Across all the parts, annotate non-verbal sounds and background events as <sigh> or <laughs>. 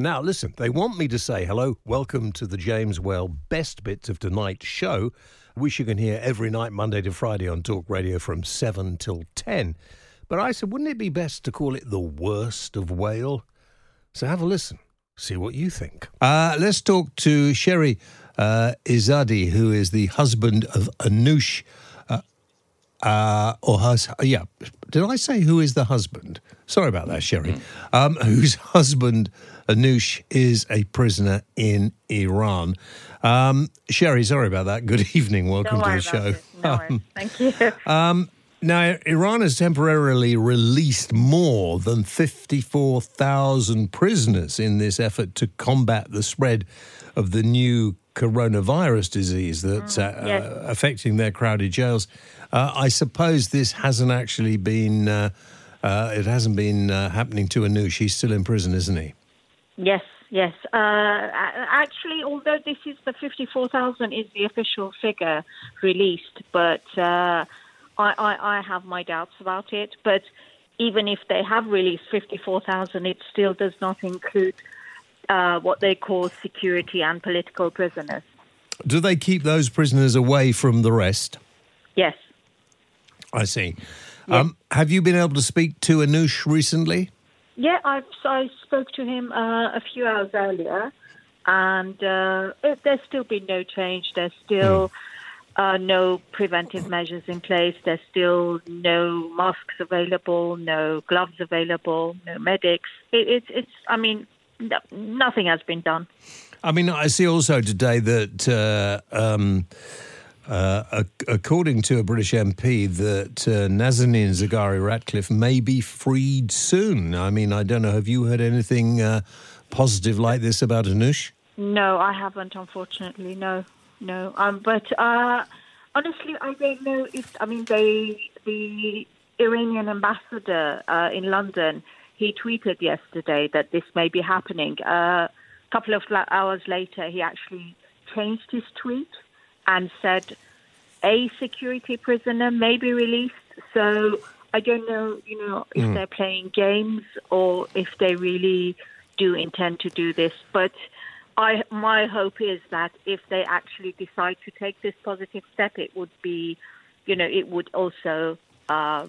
Now, listen, they want me to say hello, welcome to the James Whale Best Bits of Tonight show, which you can hear every night, Monday to Friday on Talk Radio from 7 till 10. But I said, wouldn't it be best to call it the worst of Whale? So have a listen, see what you think. Uh, let's talk to Sherry uh, Izadi, who is the husband of Anush. Uh, uh, or hus- yeah, did I say who is the husband? Sorry about that, Sherry. Um, whose <laughs> husband Anush is a prisoner in Iran. Um, Sherry, sorry about that. Good <laughs> evening. Welcome to the show. No worries. Thank you. <laughs> Um, now, Iran has temporarily released more than 54,000 prisoners in this effort to combat the spread of the new coronavirus disease that's uh, yes. uh, affecting their crowded jails. Uh, I suppose this hasn't actually been, uh, uh, it hasn't been uh, happening to Anush. He's still in prison, isn't he? yes, yes. Uh, actually, although this is the 54,000 is the official figure released, but uh, I, I, I have my doubts about it. But even if they have released 54,000, it still does not include uh, what they call security and political prisoners. Do they keep those prisoners away from the rest? Yes. I see. Um, have you been able to speak to Anush recently? Yeah, I've, I spoke to him uh, a few hours earlier, and uh, there's still been no change. There's still uh, no preventive measures in place. There's still no masks available, no gloves available, no medics. It, it's, it's. I mean, no, nothing has been done. I mean, I see also today that, uh, um, uh, ac- according to a British MP, that uh, Nazanin Zaghari Ratcliffe may be freed soon. I mean, I don't know. Have you heard anything uh, positive like this about Anush? No, I haven't, unfortunately. No, no. Um, but uh, honestly, I don't know if I mean they the Iranian ambassador uh, in London. He tweeted yesterday that this may be happening. Uh, a couple of hours later, he actually changed his tweet and said a security prisoner may be released. So I don't know, you know, if they're playing games or if they really do intend to do this. But I, my hope is that if they actually decide to take this positive step, it would be, you know, it would also uh,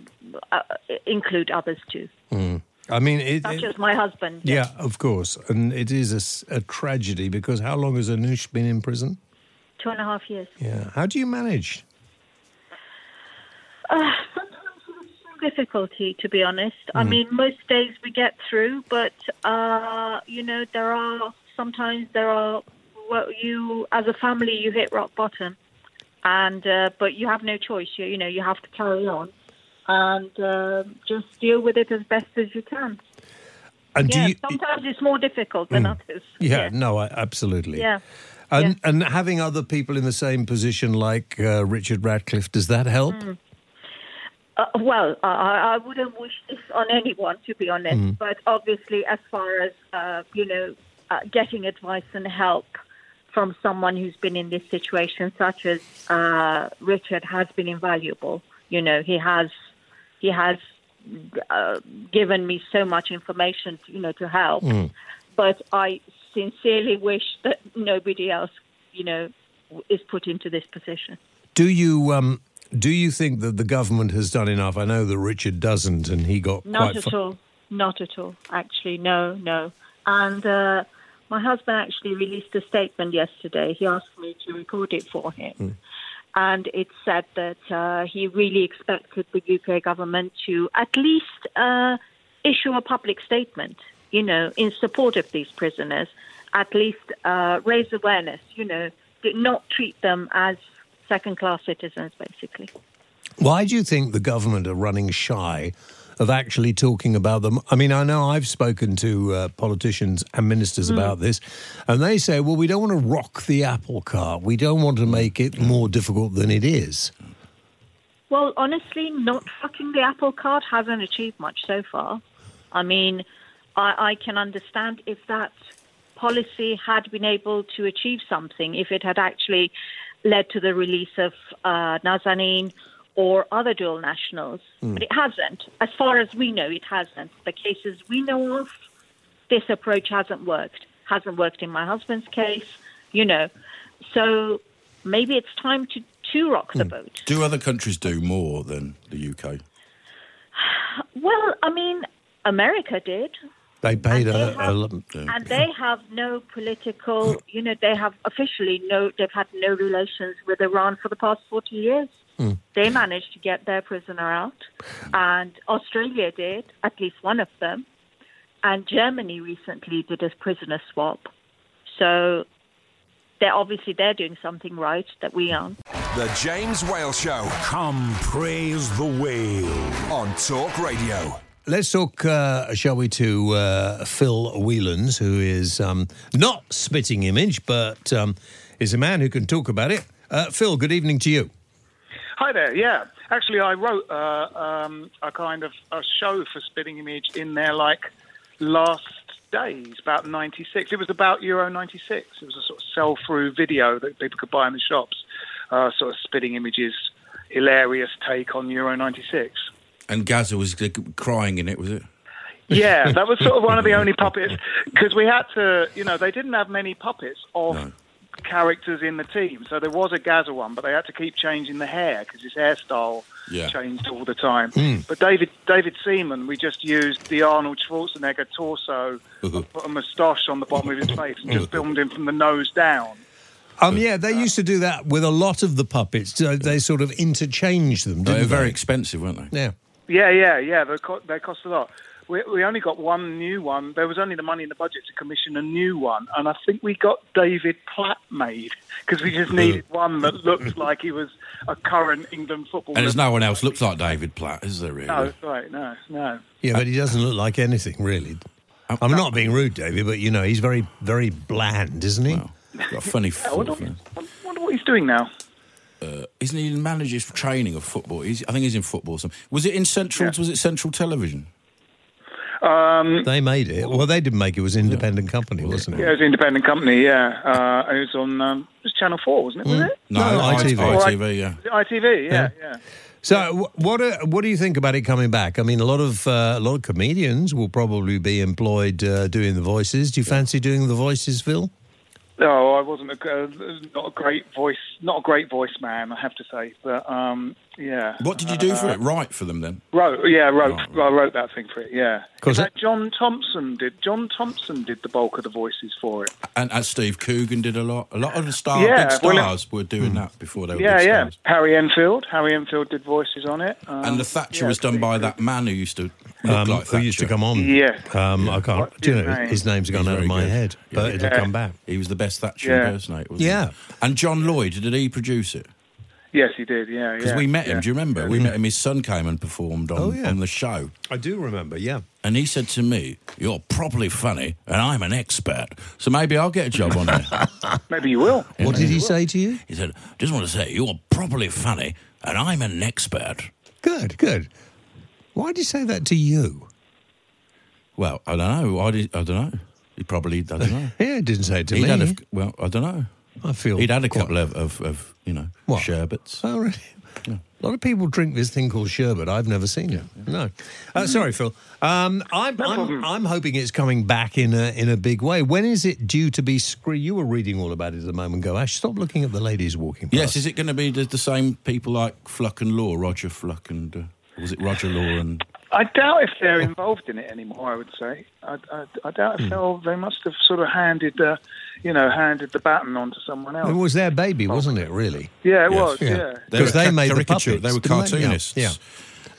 uh, include others too, I mean, it, not it- just my husband. yeah, of course, and it is a tragedy because how long has Anush been in prison? Two and a half years. Yeah, how do you manage? Uh, sometimes it's some difficulty, to be honest. I mean, most days we get through, but uh, you know, there are sometimes there are well, you as a family you hit rock bottom, and uh, but you have no choice. You you know you have to carry on and uh, just deal with it as best as you can. And yeah, do you? sometimes it's more difficult than others. Yeah, no, I, absolutely. yeah. And and having other people in the same position like uh, Richard Ratcliffe, does that help? Uh, well, I, I wouldn't wish this on anyone, to be honest. But obviously, as far as uh, you know, uh, getting advice and help from someone who's been in this situation, such as uh, Richard, has been invaluable. You know, he has he has uh, given me so much information, you know, to help. But I sincerely wish that nobody else, you know, is put into this position. Do you um do you think that the government has done enough? I know that Richard doesn't, and he got Not at fu- all. not at all. Actually, no, no. And uh, my husband actually released a statement yesterday. He asked me to record it for him. And it said that uh, he really expected the UK government to at least uh, issue a public statement, you know, in support of these prisoners, at least uh, raise awareness, you know, not treat them as second class citizens, basically. Why do you think the government are running shy of actually talking about them? I mean, I know I've spoken to uh, politicians and ministers about this, and they say, well, we don't want to rock the apple cart. We don't want to make it more difficult than it is. Well, honestly, not fucking the apple cart hasn't achieved much so far. I mean, I, I can understand if that policy had been able to achieve something, if it had actually led to the release of uh, Nazanin or other dual nationals. But it hasn't. As far as we know, it hasn't. The cases we know of, this approach hasn't worked. Hasn't worked in my husband's case, you know. So maybe it's time to, to rock the hmm. boat. Do other countries do more than the UK? <sighs> Well, I mean, America did. They paid And a, they have- a and they have no political, hmm. you know, they have officially no, they've had no relations with Iran for the past 40 years. They managed to get their prisoner out, and Australia did, at least one of them, and Germany recently did a prisoner swap. So they're obviously they're doing something right that we aren't. The James Whale Show Come praise the whale. on Talk Radio. Let's talk, uh, shall we, to uh, Phil Whelans, who is um, not spitting image, but um, is a man who can talk about it. Uh, Phil, good evening to you. Hi there. Yeah, actually, I wrote uh, um, a kind of a show for Spitting Image in their like last days, about '96. It was about Euro '96. It was a sort of sell-through video that people could buy in the shops. Uh, sort of Spitting Image's hilarious take on Euro '96. And Gazza was crying in it, was it? Yeah, that was sort of one of the <laughs> only puppets because we had to, you know, they didn't have many puppets of No. Characters in the team. So there was a Gazza one, but they had to keep changing the hair because his hairstyle Yeah. changed all the time. But David David Seaman, we just used the Arnold Schwarzenegger torso, put a moustache on the bottom of his face, and just filmed him from the nose down. Um, yeah, they used to do that with a lot of the puppets. So They sort of interchanged them, They didn't were very they? expensive, weren't they? Yeah. Yeah, yeah, yeah. They, co- they cost a lot. We, we only got one new one. There was only the money in the budget to commission a new one, and I think we got David Platt made because we just needed mm. one that looked <laughs> like he was a current England footballer. And there's no one else looks like David Platt, is there really? No, right. No, no. Yeah, but he doesn't look like anything, really. I'm not being rude, David, but, you know, he's very, very bland, isn't he? Well, he's got a funny <laughs> I foot. wonder, I wonder what he's doing now. Uh, isn't he in manager's training of football? He's, I think he's in football. or something. Was it in Central? Yeah. Was it Central Television? Um, They made it. Well, they didn't make it. It was an independent company, wasn't it? yeah, it was an independent company. Yeah, uh, and it was on um, it was Channel Four, wasn't it? Was it? No, No, I- ITV. ITV, yeah. Was it ITV. Yeah, yeah. So, what uh, what do you think about it coming back? I mean, a lot of uh, a lot of comedians will probably be employed uh, doing the voices. Do you fancy doing the voices, Phil? No, I wasn't a, uh, not a great voice, not a great voice man, I have to say. But um, yeah. What did you do for it? Write for them then? Wrote, yeah, wrote. Right, I wrote that thing for it. Yeah. 'Cause In fact, that- John Thompson did. John Thompson did the bulk of the voices for it. And, and Steve Coogan did a lot. A lot of the star, Yeah, big well, stars were doing that before they were Yeah, big yeah. stars. Harry Enfield. Harry Enfield did voices on it. Um, And the Thatcher yeah, was done by that man who used to look Um, like who used to come on? Yeah. Um, I can't. What's Do you his know name? his name's gone He's out of my good. head, but Yeah. it'll come back. He was the best Thatcher Yeah. impersonator, wasn't Yeah. he? And John Lloyd, did he produce it? Yes, he did. Yeah, Because yeah. we met him, yeah. do you remember? We met him, his son came and performed on, Oh, yeah. on the show. I do remember. Yeah. And he said to me, You're properly funny, and I'm an expert. So maybe I'll get a job on there. <laughs> Maybe you will. What did he say to you? he said, Just want to say, You're properly funny, and I'm an expert. Good, good. Why did he say that to you? Well, I don't know. I, did, I don't know. He probably, I don't know. <laughs> Yeah, he didn't say it to He'd me. had a, well, I don't know. I feel He'd had a couple of, of, of you know, What? sherbets. Oh, really? A lot of people drink this thing called sherbet. I've never seen it. No. Uh, sorry, Phil. Um, I'm, I'm, I'm hoping it's coming back in a, in a big way. When is it due to be screened? You were reading all about it at a moment ago. Ash, stop looking at the ladies walking past. Yes, is it going to be the, the same people like Fluck and Law, Roger Fluck and, uh, was it Roger Law and I doubt if they're involved in it anymore. I would say. I, I, I doubt if they'll. They must have sort of handed the, you know, handed the baton on to someone else. It was their baby, wasn't it? Really? yeah, it Yes. was. Yeah. Because they ca- made the puppets, They were didn't they? Yeah. cartoonists. Yeah.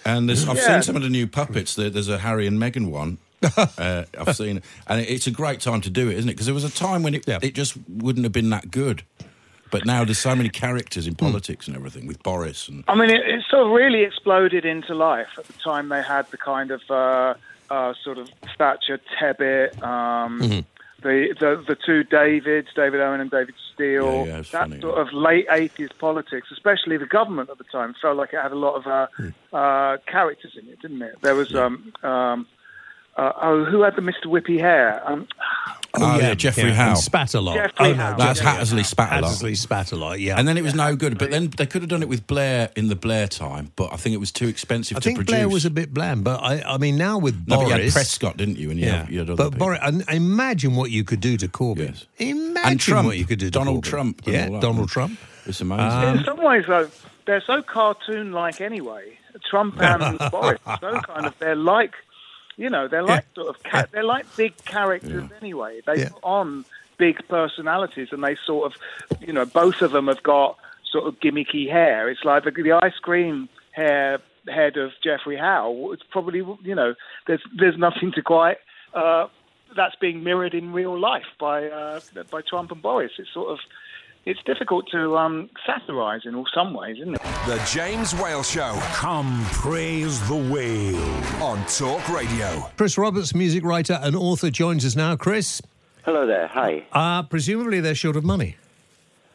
And there's, I've Yeah. seen some of the new puppets. There's a Harry and Meghan one. <laughs> uh, I've seen and it's a great time to do it, isn't it? Because there was a time when it Yeah. it just wouldn't have been that good. But now there's so many characters Hmm. in politics and everything with Boris and I mean, it, it sort of really exploded into life at the time they had the kind of uh, uh, sort of Thatcher, Tebbit, um, Mm-hmm. the, the the two Davids, David Owen and David Steel. Yeah, yeah, that funny, sort yeah. of late eighties politics, especially the government at the time, felt like it had a lot of uh, Hmm. uh, characters in it, didn't it? There was um, um, uh, oh, who had the Mr. Whippy hair? Um, Oh, yeah, Geoffrey and Howe. spat a lot. Geoffrey Oh, Howe. that's Yeah, yeah. Hattersley spat a lot. Hattersley spat a lot. Yeah. And then it was no good. But then they could have done it with Blair in the Blair time. But I think it was too expensive I to think produce. Blair was a bit bland, but I, I mean, now with no, Boris, but you had Prescott, didn't you? And you yeah, had, you had other but people. Boris, and imagine what you could do to Corbyn. Yes. Imagine And Trump, what you could do to Donald Corbyn. Trump and Yeah, all that. Donald Trump. It's amazing. Um, in some ways, though, they're so cartoon-like anyway. Trump and <laughs> Boris, so kind of they're like, you know, they're like sort of ca- they're like big characters anyway. They Yeah. put on big personalities, and they sort of, you know, both of them have got sort of gimmicky hair. It's like the, the ice cream hair head of Geoffrey Howe. It's probably, you know, there's there's nothing to quite. Uh, that's being mirrored in real life by uh, by Trump and Boris. It's sort of it's difficult to um, satirise in all some ways, isn't it? The James Whale Show Come praise the whale. on Talk Radio. Chris Roberts, music writer and author, joins us now. Chris, Hello there. Hi. uh, presumably they're short of money.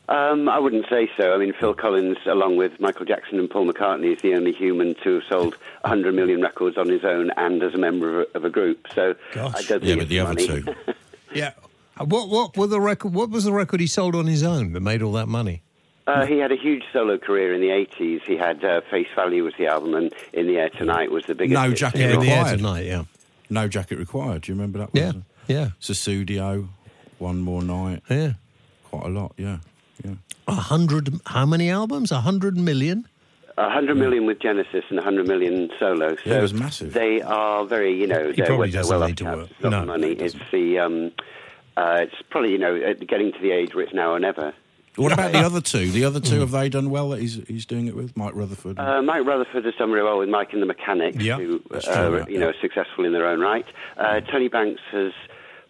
Um, I wouldn't say so. I mean, Phil Collins, along with Michael Jackson and Paul McCartney, is the only human to have sold 100 million records on his own and as a member of a, of a group. So Gosh. I don't think yeah, but it's the other two. <laughs> Yeah. Uh, What what were the record? What was the record he sold on his own that made all that money? Uh, he had a huge solo career in the 80s. He had uh, Face Value was the album, and In the Air Tonight was the biggest. No hit Jacket single. in the air Required. tonight. Yeah. No jacket required. Do you remember that? Yeah. one? Yeah. Sussudio, One More Night. Yeah. Quite a lot. Yeah. Yeah. A hundred. How many albums? A hundred million. 100 million with Genesis and 100 million solo. So Yeah, it was massive. They are very, you know, they're, probably doesn't well need to work. It's not No, money. It's the, um, uh, it's probably, you know, uh, getting to the age where it's now or never. What about the other two? The other Hmm. two have they done well that he's he's doing it with Mike Rutherford? Uh, Mike Rutherford has done very well with Mike and the Mechanics, Yeah, who that's uh, true, yeah. you know are successful in their own right. Uh, Tony Banks has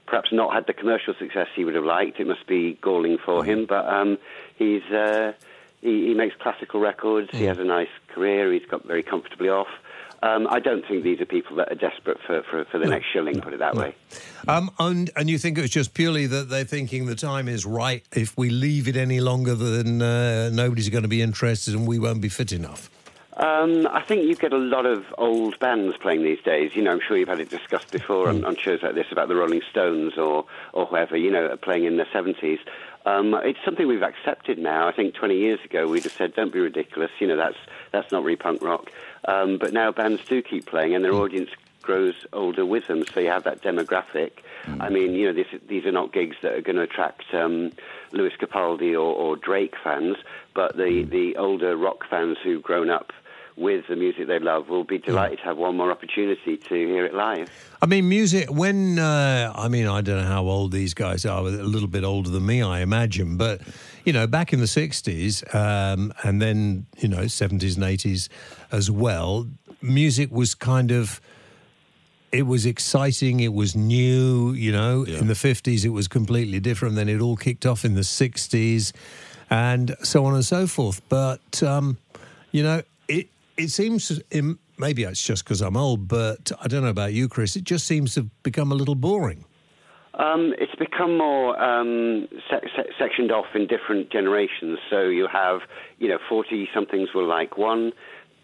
perhaps not had the commercial success he would have liked. It must be galling for him, but um, he's uh, he, he makes classical records. He has a nice career. He's got very comfortably off. Um, I don't think these are people that are desperate for, for, for the next shilling, put it that way. Um, and and you think it was just purely that they're thinking the time is right. If we leave it any longer, then uh, nobody's going to be interested, and we won't be fit enough. Um, I think you get a lot of old bands playing these days. You know, I'm sure you've had it discussed before on, on shows like this about the Rolling Stones or, or whoever, you know, playing in the 70s. Um, it's something we've accepted now. I think 20 years ago we'd have said, don't be ridiculous, you know, that's, that's not really punk rock. Um, but now bands do keep playing and their audience grows older with them, so you have that demographic. I mean, you know, this, these are not gigs that are going to attract um, Lewis Capaldi or, or Drake fans, but the, the older rock fans who've grown up with the music they love will be delighted to have one more opportunity to hear it live. I mean, music. When uh, I mean, I don't know how old these guys are. A little bit older than me, I imagine. But you know, back in the '60s, um, and then you know, '70s and '80s as well, music was kind of. It was exciting. It was new. You know, in the '50s, it was completely different. Then it all kicked off in the '60s, and so on and so forth. But um, you know, it it seems maybe it's just because I'm old, but I don't know about you, Chris. It just seems to have become a little boring. Um, it's become more um, se- se- sectioned off in different generations. So you have, you know, 40 somethings will like one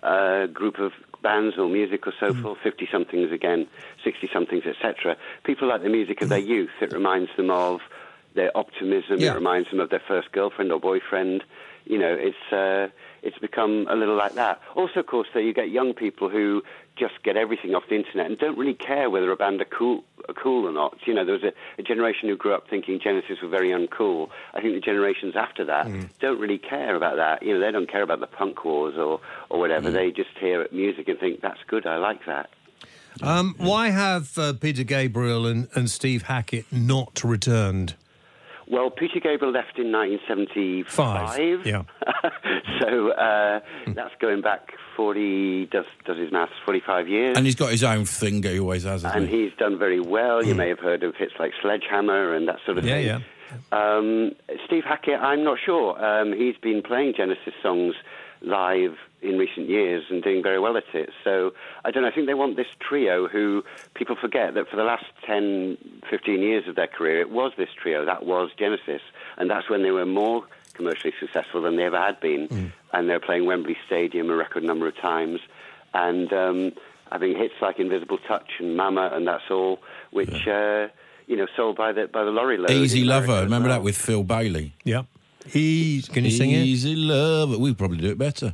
uh, group of bands or music or so forth, 50 somethings again, 60 somethings, etc. People like the music of their youth. It reminds them of their optimism, Yeah. it reminds them of their first girlfriend or boyfriend. You know, it's, uh, it's become a little like that. Also, of course, there you get young people who just get everything off the internet and don't really care whether a band are cool, are cool or not. You know, there was a, a generation who grew up thinking Genesis were very uncool. I think the generations after that don't really care about that. You know, they don't care about the punk wars or, or whatever. They just hear music and think, that's good, I like that. Um, why have uh, Peter Gabriel and, and Steve Hackett not returned? Well, Peter Gabriel left in 1975. Five, yeah. <laughs> so uh, that's going back 40, does, does his maths, 45 years. And he's got his own thing that he always has, hasn't And he? he's done very well. You may have heard of hits like Sledgehammer and that sort of Yeah, thing. yeah. Um, Steve Hackett, I'm not sure. Um, he's been playing Genesis songs live in recent years and doing very well at it. So I don't know. I think they want this trio who people forget that for the last 10, 15 years of their career, it was this trio. That was Genesis. And that's when they were more commercially successful than they ever had been. And they're playing Wembley Stadium a record number of times. And um, having hits like Invisible Touch and Mama and That's All, which, uh, you know, sold by the, by the lorry load. Easy Lover. Remember well. that with Phil Bailey? Yeah. He's, can you sing it? Easy Lover. We'd probably do it better.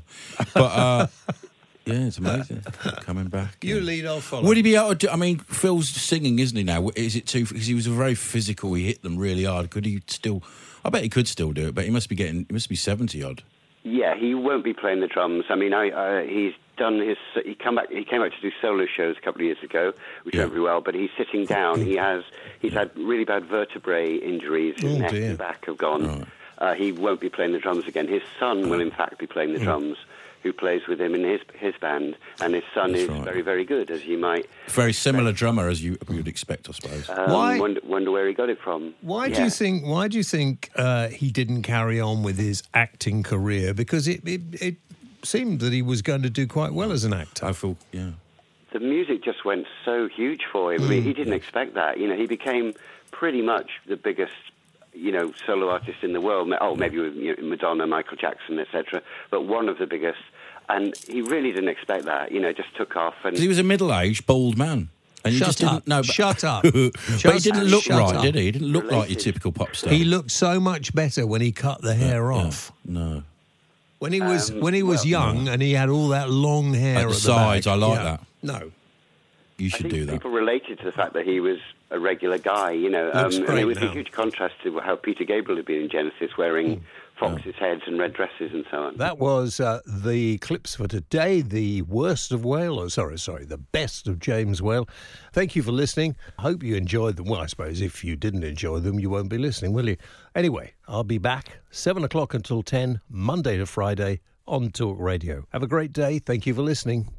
But, uh, <laughs> yeah, it's amazing. Coming back. You yeah. lead, I'll follow. Would he be able to do, I mean, Phil's singing, isn't he now? Is it too, because he was very physical, he hit them really hard. Could he still, I bet he could still do it, but he must be getting, he must be 70 odd. Yeah, he won't be playing the drums. I mean, I, uh, he's done his. He come back. He came out to do solo shows a couple of years ago, which Yeah. went very well. But he's sitting down. He has. He's had really bad vertebrae injuries. His Oh, neck dear. and back have gone. Uh, he won't be playing the drums again. His son will, in fact, be playing Hmm. the drums. Who plays with him in his his band? And his son That's is right. very, very good, as you might Very similar drummer as you would expect, I suppose. um, Why- Wonder, wonder where he got it from. Why do you think? Why do you think uh, he didn't carry on with his acting career? Because it, it it seemed that he was going to do quite well as an actor. I feel, yeah. the music just went so huge for him. I mean, he didn't expect that. You know, he became pretty much the biggest, you know, solo artist in the world. Oh, maybe with you know, Madonna, Michael Jackson, etc. But one of the biggest. And he really didn't expect that. You know, just took off. And 'Cause he was a middle-aged bald man. And he Shut just up. didn't know. Shut up. <laughs> but he didn't look right, up. did he? He didn't look like your typical pop star. He looked so much better when he cut the hair off. no. When he was Um, when he was well- young and he had all that long hair At at the the, sides, back. I like Yeah. that. No, You I should think do that. people related to the fact that he was a regular guy, you know. Um, and it was now. a huge contrast to how Peter Gabriel had been in Genesis, wearing foxes' heads and red dresses and so on. that was uh, the clips for today. The worst of Whale, or sorry, sorry, the best of James Whale. Thank you for listening. I hope you enjoyed them. Well, I suppose if you didn't enjoy them, you won't be listening, will you? Anyway, I'll be back seven o'clock until ten, Monday to Friday on Talk Radio. Have a great day. Thank you for listening.